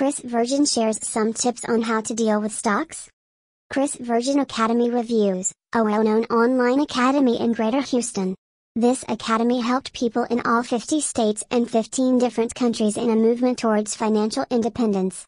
Chris Virgin shares some tips on how to deal with stocks. Chris Virgin Academy Reviews, a well known online academy in Greater Houston. This academy helped people in all 50 states and 15 different countries in a movement towards financial independence.